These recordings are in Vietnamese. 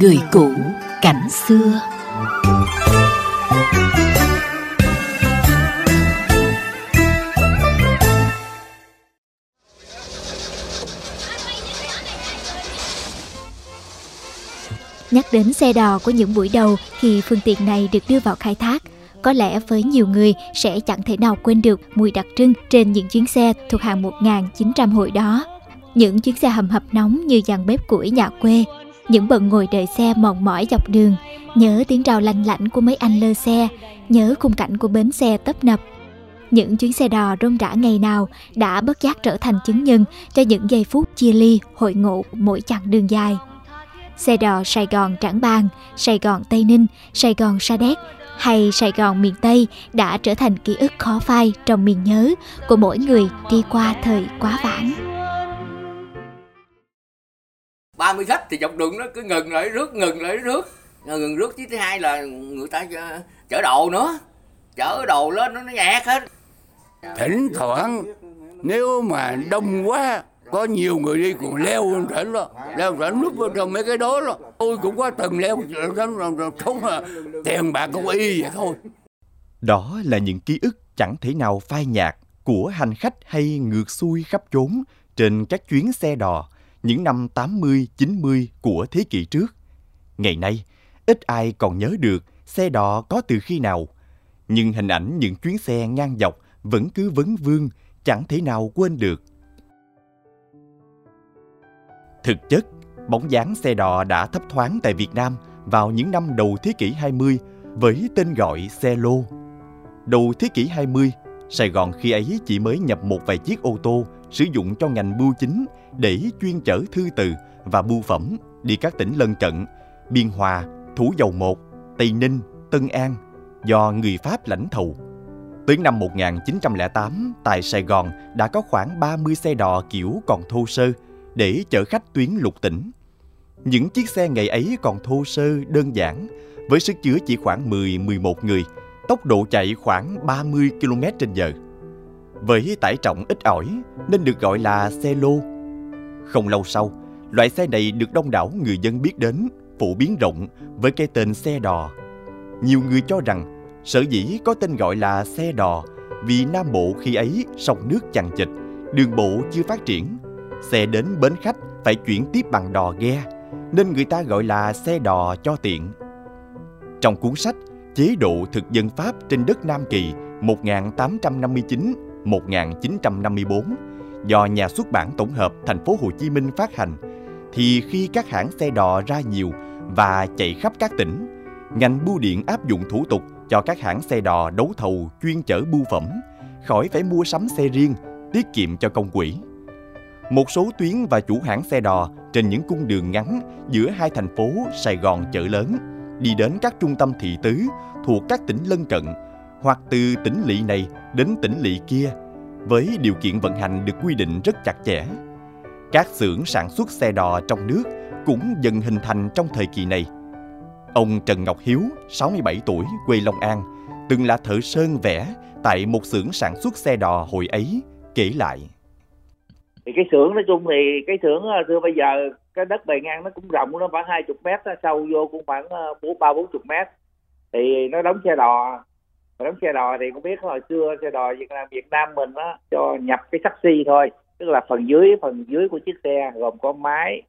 Người cũ cảnh xưa. Nhắc đến xe đò của những buổi đầu khi phương tiện này được đưa vào khai thác, có lẽ với nhiều người sẽ chẳng thể nào quên được mùi đặc trưng trên những chuyến xe thuộc hàng 1900 hồi đó. Những chuyến xe hầm hập nóng như dàn bếp củi nhà quê, những bận ngồi đợi xe mòn mỏi dọc đường, nhớ tiếng rào lanh lảnh của mấy anh lơ xe, nhớ khung cảnh của bến xe tấp nập. Những chuyến xe đò rôm rã ngày nào đã bất giác trở thành chứng nhân cho những giây phút chia ly, hội ngộ mỗi chặng đường dài. Xe đò Sài Gòn Trảng Bàng, Sài Gòn Tây Ninh, Sài Gòn Sa Đéc hay Sài Gòn miền Tây đã trở thành ký ức khó phai trong miền nhớ của mỗi người đi qua thời quá vãng. 30 khách thì dọc đường nó cứ ngừng lại rước ngừng lại rước. Ngừng rước chứ thứ hai là người ta chở đồ nữa. Chở đồ lên nó, nó nhạt hết. Thỉnh thoảng nếu mà đông quá có nhiều người đi còn leo lên trển đó. Leo trển núp vào trong mấy cái đó đó tôi cũng có từng leo không à, tiền bạc cũng y vậy thôi đó là những ký ức chẳng thể nào phai nhạt của hành khách hay ngược xuôi khắp chốn trên các chuyến xe đò những năm 80, 90 của thế kỷ trước. Ngày nay, ít ai còn nhớ được xe đò có từ khi nào. Nhưng hình ảnh những chuyến xe ngang dọc vẫn cứ vấn vương, chẳng thể nào quên được. Thực chất, bóng dáng xe đò đã thấp thoáng tại Việt Nam vào những năm đầu thế kỷ 20 với tên gọi xe lô. Đầu thế kỷ 20, Sài Gòn khi ấy chỉ mới nhập một vài chiếc ô tô sử dụng cho ngành bưu chính để chuyên chở thư từ và bưu phẩm đi các tỉnh lân cận, Biên Hòa, Thủ Dầu Một, Tây Ninh, Tân An do người Pháp lãnh thầu. Tới năm 1908, tại Sài Gòn đã có khoảng 30 xe đò kiểu còn thô sơ để chở khách tuyến lục tỉnh. Những chiếc xe ngày ấy còn thô sơ, đơn giản, với sức chứa chỉ khoảng 10-11 người, tốc độ chạy khoảng 30 km h Với tải trọng ít ỏi nên được gọi là xe lô. Không lâu sau, loại xe này được đông đảo người dân biết đến, phổ biến rộng với cái tên xe đò. Nhiều người cho rằng sở dĩ có tên gọi là xe đò vì Nam Bộ khi ấy sông nước chằng chịt, đường bộ chưa phát triển xe đến bến khách phải chuyển tiếp bằng đò ghe, nên người ta gọi là xe đò cho tiện. Trong cuốn sách Chế độ thực dân Pháp trên đất Nam Kỳ 1859-1954 do nhà xuất bản tổng hợp thành phố Hồ Chí Minh phát hành thì khi các hãng xe đò ra nhiều và chạy khắp các tỉnh, ngành bưu điện áp dụng thủ tục cho các hãng xe đò đấu thầu chuyên chở bưu phẩm, khỏi phải mua sắm xe riêng, tiết kiệm cho công quỹ. Một số tuyến và chủ hãng xe đò trên những cung đường ngắn giữa hai thành phố Sài Gòn chợ lớn đi đến các trung tâm thị tứ thuộc các tỉnh lân cận hoặc từ tỉnh lỵ này đến tỉnh lỵ kia với điều kiện vận hành được quy định rất chặt chẽ. Các xưởng sản xuất xe đò trong nước cũng dần hình thành trong thời kỳ này. Ông Trần Ngọc Hiếu, 67 tuổi, quê Long An, từng là thợ sơn vẽ tại một xưởng sản xuất xe đò hồi ấy, kể lại thì cái xưởng nói chung thì cái xưởng ờ, thưa bây giờ cái đất bề ngang nó cũng rộng nó khoảng hai chục mét sâu vô cũng khoảng à, bốn ba bốn chục mét. Thì nó đóng xe đò đóng xe đò thì cũng biết hồi xưa xe đò Việt Nam Việt Nam mình á cho nhập cái taxi thôi tức là phần dưới phần dưới của chiếc xe gồm có máy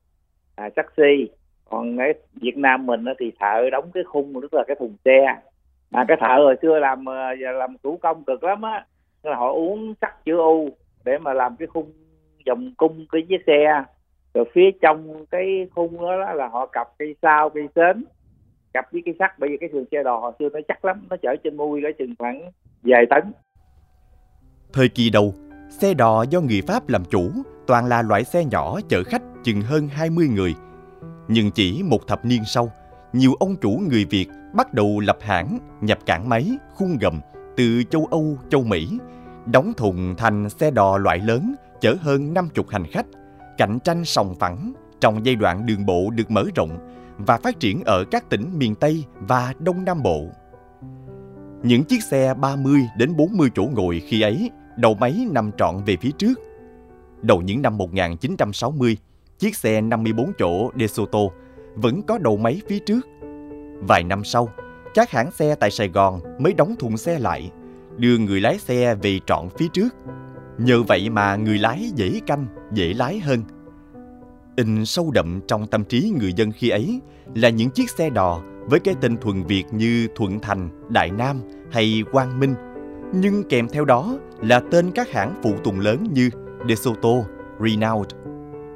à, taxi. Còn cái Việt Nam mình á, thì thợ đóng cái khung tức là cái thùng xe. À, cái thợ hồi xưa làm à, làm thủ công cực lắm á là họ uống sắt chữ U để mà làm cái khung vòng cung cái chiếc xe. Rồi phía trong cái khung đó là họ cặp cây sao cây sến. Cặp với cây sắt, bởi vì cái thường xe đò hồi xưa nó chắc lắm, nó chở trên mui cái chừng khoảng vài tấn. Thời kỳ đầu, xe đò do người Pháp làm chủ, toàn là loại xe nhỏ chở khách chừng hơn 20 người. Nhưng chỉ một thập niên sau, nhiều ông chủ người Việt bắt đầu lập hãng, nhập cảng máy, khung gầm từ châu Âu, châu Mỹ, đóng thùng thành xe đò loại lớn chở hơn 50 hành khách, cạnh tranh sòng phẳng trong giai đoạn đường bộ được mở rộng và phát triển ở các tỉnh miền Tây và Đông Nam Bộ. Những chiếc xe 30 đến 40 chỗ ngồi khi ấy, đầu máy nằm trọn về phía trước. Đầu những năm 1960, chiếc xe 54 chỗ DeSoto vẫn có đầu máy phía trước. Vài năm sau, các hãng xe tại Sài Gòn mới đóng thùng xe lại, đưa người lái xe về trọn phía trước. Nhờ vậy mà người lái dễ canh, dễ lái hơn. In sâu đậm trong tâm trí người dân khi ấy là những chiếc xe đò với cái tên thuần Việt như Thuận Thành, Đại Nam hay Quang Minh. Nhưng kèm theo đó là tên các hãng phụ tùng lớn như DeSoto, Renault,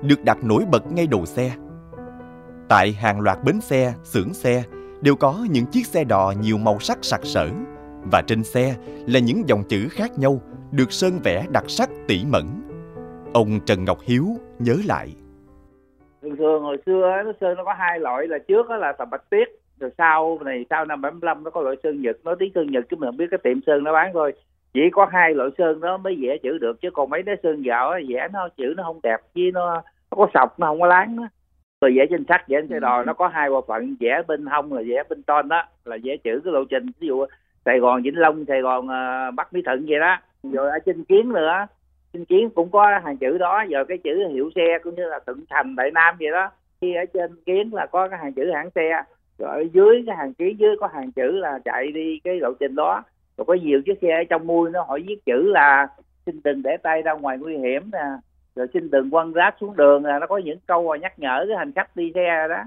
được đặt nổi bật ngay đầu xe. Tại hàng loạt bến xe, xưởng xe đều có những chiếc xe đò nhiều màu sắc sặc sỡ và trên xe là những dòng chữ khác nhau được sơn vẽ đặc sắc tỉ mẩn. Ông Trần Ngọc Hiếu nhớ lại. Thường thường hồi xưa nó sơn nó có hai loại là trước là tầm bạch tuyết rồi sau này sau năm 75 nó có loại sơn nhật nói tiếng sơn nhật chứ mình không biết cái tiệm sơn nó bán thôi chỉ có hai loại sơn đó mới vẽ chữ được chứ còn mấy cái sơn gạo vẽ nó chữ nó không đẹp chứ nó nó có sọc nó không có láng đó rồi vẽ trên sắt vẽ trên xe đò nó có hai bộ phận vẽ bên hông là vẽ bên ton đó là vẽ chữ cái lộ trình ví dụ Sài Gòn Vĩnh Long Sài Gòn uh, Bắc Mỹ Thuận vậy đó. Rồi ở trên kiến nữa. Trên kiến cũng có hàng chữ đó. Giờ cái chữ hiệu xe cũng như là Thuận Thành Đại Nam vậy đó. Khi ở trên kiến là có cái hàng chữ hãng xe. Rồi ở dưới cái hàng ký dưới có hàng chữ là chạy đi cái lộ trình đó. Rồi có nhiều chiếc xe ở trong mui nó hỏi viết chữ là xin đừng để tay ra ngoài nguy hiểm nè. Rồi xin đừng quăng rác xuống đường là nó có những câu nhắc nhở cái hành khách đi xe đó.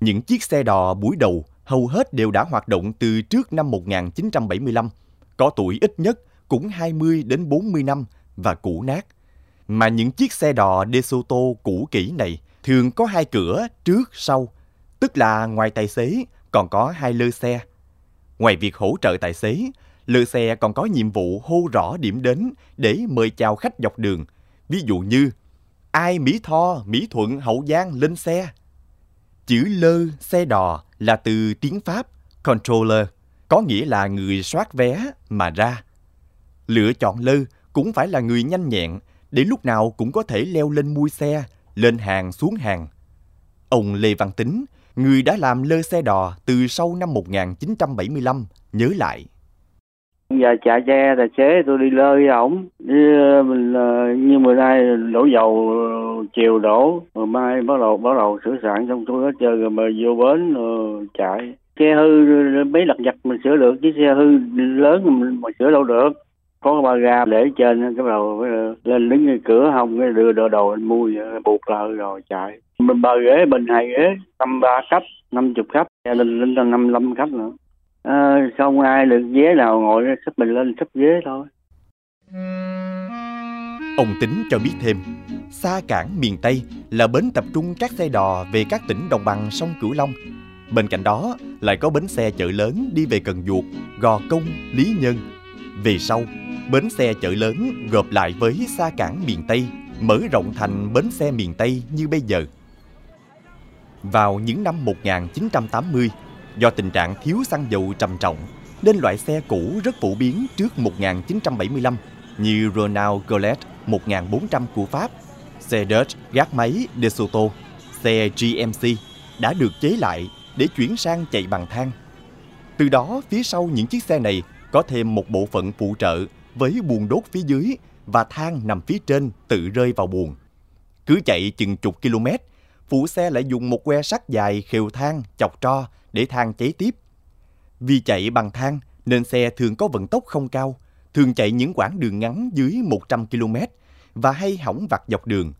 Những chiếc xe đò buổi đầu hầu hết đều đã hoạt động từ trước năm 1975, có tuổi ít nhất cũng 20 đến 40 năm và cũ nát. Mà những chiếc xe đò DeSoto cũ kỹ này thường có hai cửa trước sau, tức là ngoài tài xế còn có hai lơ xe. Ngoài việc hỗ trợ tài xế, lơ xe còn có nhiệm vụ hô rõ điểm đến để mời chào khách dọc đường. Ví dụ như, ai Mỹ Tho, Mỹ Thuận, Hậu Giang lên xe. Chữ lơ xe đò là từ tiếng Pháp controller, có nghĩa là người soát vé mà ra. Lựa chọn lơ cũng phải là người nhanh nhẹn để lúc nào cũng có thể leo lên mui xe, lên hàng xuống hàng. Ông Lê Văn Tính, người đã làm lơ xe đò từ sau năm 1975, nhớ lại. Giờ chạy xe tài xế, tôi đi lơi với ổng. Ờ, mình ờ, như bữa nay đổ dầu ờ, chiều đổ rồi mai bắt đầu bắt đầu sửa soạn xong tôi hết chơi rồi mà vô bến rồi chạy. Xe hư mấy lặt vặt mình sửa được, chứ xe hư lớn mình, mà sửa đâu được. Có ba ga để trên, cái đầu lên đứng ngay cửa không cái đưa đồ đồ anh mua buộc lại rồi chạy. Mình bờ ghế, bình hai ghế, năm ba khách, năm chục khách, lên lên năm năm khách nữa à, không ai được ghế nào ngồi sắp mình lên sắp ghế thôi Ông Tính cho biết thêm, xa cảng miền Tây là bến tập trung các xe đò về các tỉnh đồng bằng sông Cửu Long. Bên cạnh đó lại có bến xe chợ lớn đi về Cần Duộc, Gò Công, Lý Nhân. Về sau, bến xe chợ lớn gộp lại với xa cảng miền Tây, mở rộng thành bến xe miền Tây như bây giờ. Vào những năm 1980, do tình trạng thiếu xăng dầu trầm trọng, nên loại xe cũ rất phổ biến trước 1975 như Renault Gillette 1400 của Pháp, xe Dodge gác máy DeSoto, xe GMC đã được chế lại để chuyển sang chạy bằng than. Từ đó, phía sau những chiếc xe này có thêm một bộ phận phụ trợ với buồng đốt phía dưới và than nằm phía trên tự rơi vào buồng. Cứ chạy chừng chục km, phụ xe lại dùng một que sắt dài khều than chọc tro để than cháy tiếp. Vì chạy bằng than nên xe thường có vận tốc không cao, thường chạy những quãng đường ngắn dưới 100 km và hay hỏng vặt dọc đường.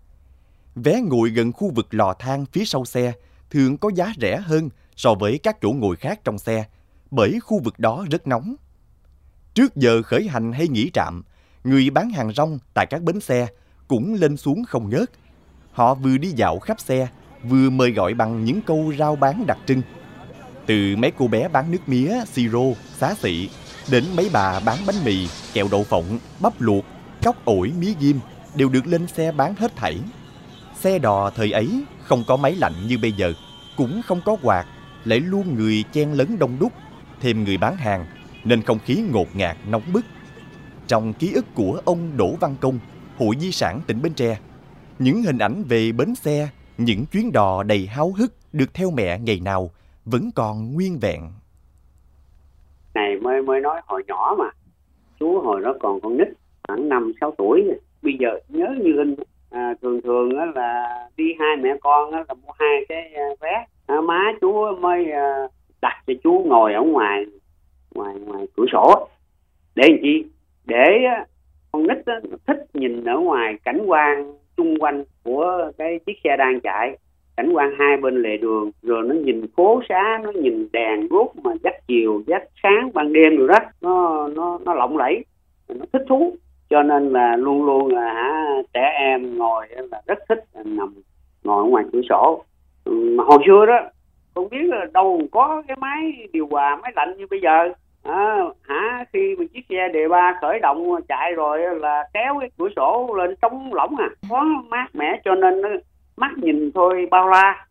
Vé ngồi gần khu vực lò than phía sau xe thường có giá rẻ hơn so với các chỗ ngồi khác trong xe, bởi khu vực đó rất nóng. Trước giờ khởi hành hay nghỉ trạm, người bán hàng rong tại các bến xe cũng lên xuống không ngớt. Họ vừa đi dạo khắp xe, vừa mời gọi bằng những câu rao bán đặc trưng. Từ mấy cô bé bán nước mía, siro, xá xị, đến mấy bà bán bánh mì, kẹo đậu phộng, bắp luộc, cóc ổi, mía ghim đều được lên xe bán hết thảy. Xe đò thời ấy không có máy lạnh như bây giờ, cũng không có quạt, lại luôn người chen lấn đông đúc, thêm người bán hàng, nên không khí ngột ngạt, nóng bức. Trong ký ức của ông Đỗ Văn Công, Hội Di sản tỉnh Bến Tre, những hình ảnh về bến xe, những chuyến đò đầy háo hức được theo mẹ ngày nào vẫn còn nguyên vẹn. này mới mới nói hồi nhỏ mà. Chú hồi đó còn con nít khoảng năm sáu tuổi. Bây giờ nhớ như in à, thường thường á là đi hai mẹ con á là mua hai cái à, vé. À, má chú mới à, đặt cho chú ngồi ở ngoài ngoài ngoài cửa sổ. Để làm chi? Để á, con nít á, thích nhìn ở ngoài cảnh quan xung quanh của cái chiếc xe đang chạy cảnh quan hai bên lề đường rồi nó nhìn phố xá nó nhìn đèn đuốc mà dắt chiều dắt sáng ban đêm rồi đó. Nó nó nó lộng lẫy nó thích thú. Cho nên là luôn luôn là hả trẻ em ngồi là rất thích nằm ngồi ở ngoài cửa sổ. Ừ, mà hồi xưa đó không biết là đâu có cái máy điều hòa máy lạnh như bây giờ. À, hả khi mà chiếc xe đề ba khởi động chạy rồi là kéo cái cửa sổ lên trống lỏng à. Có mát mẻ cho nên nó mắt nhìn thôi, bao la.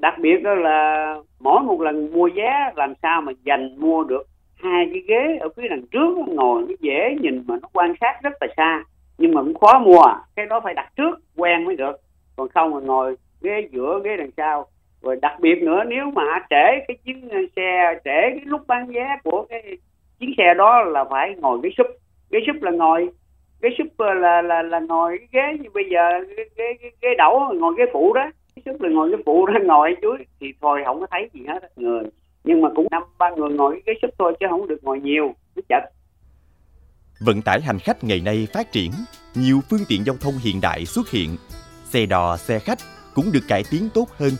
Đặc biệt đó là mỗi một lần mua vé, làm sao mà dành mua được hai cái ghế ở phía đằng trước ngồi, nó dễ nhìn mà nó quan sát rất là xa. Nhưng mà cũng khó mua, cái đó phải đặt trước, quen mới được. Còn không mà ngồi ghế giữa, ghế đằng sau. Rồi đặc biệt nữa, nếu mà trễ cái chuyến xe, trễ cái lúc bán vé của cái chuyến xe đó là phải ngồi ghế súp. Ghế súp là ngồi ghế super là là là ngồi cái ghế như bây giờ ghế ghế, ghế đẩu ngồi ghế phụ đó cái super là ngồi ghế phụ đó ngồi dưới thì thôi không có thấy gì hết người nhưng mà cũng năm ba người ngồi cái ghế súp thôi chứ không được ngồi nhiều nó chật Vận tải hành khách ngày nay phát triển, nhiều phương tiện giao thông hiện đại xuất hiện. Xe đò, xe khách cũng được cải tiến tốt hơn.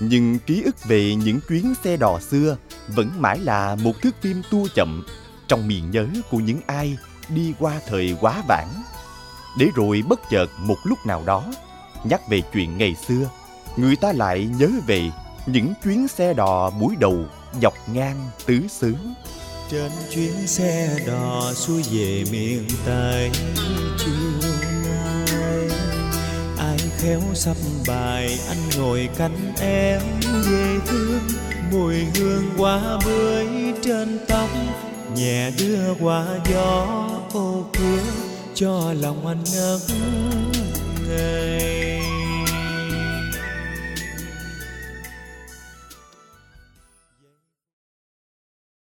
Nhưng ký ức về những chuyến xe đò xưa vẫn mãi là một thước phim tua chậm trong miền nhớ của những ai đi qua thời quá vãng. Để rồi bất chợt một lúc nào đó, nhắc về chuyện ngày xưa, người ta lại nhớ về những chuyến xe đò buổi đầu dọc ngang tứ xứ. trên chuyến xe đò xuôi về miền tây chiều nay ai khéo sắp bài anh ngồi cạnh em về thương mùi hương quá bưởi trên tóc nhẹ đưa qua gió ô kia cho lòng anh ngất ngây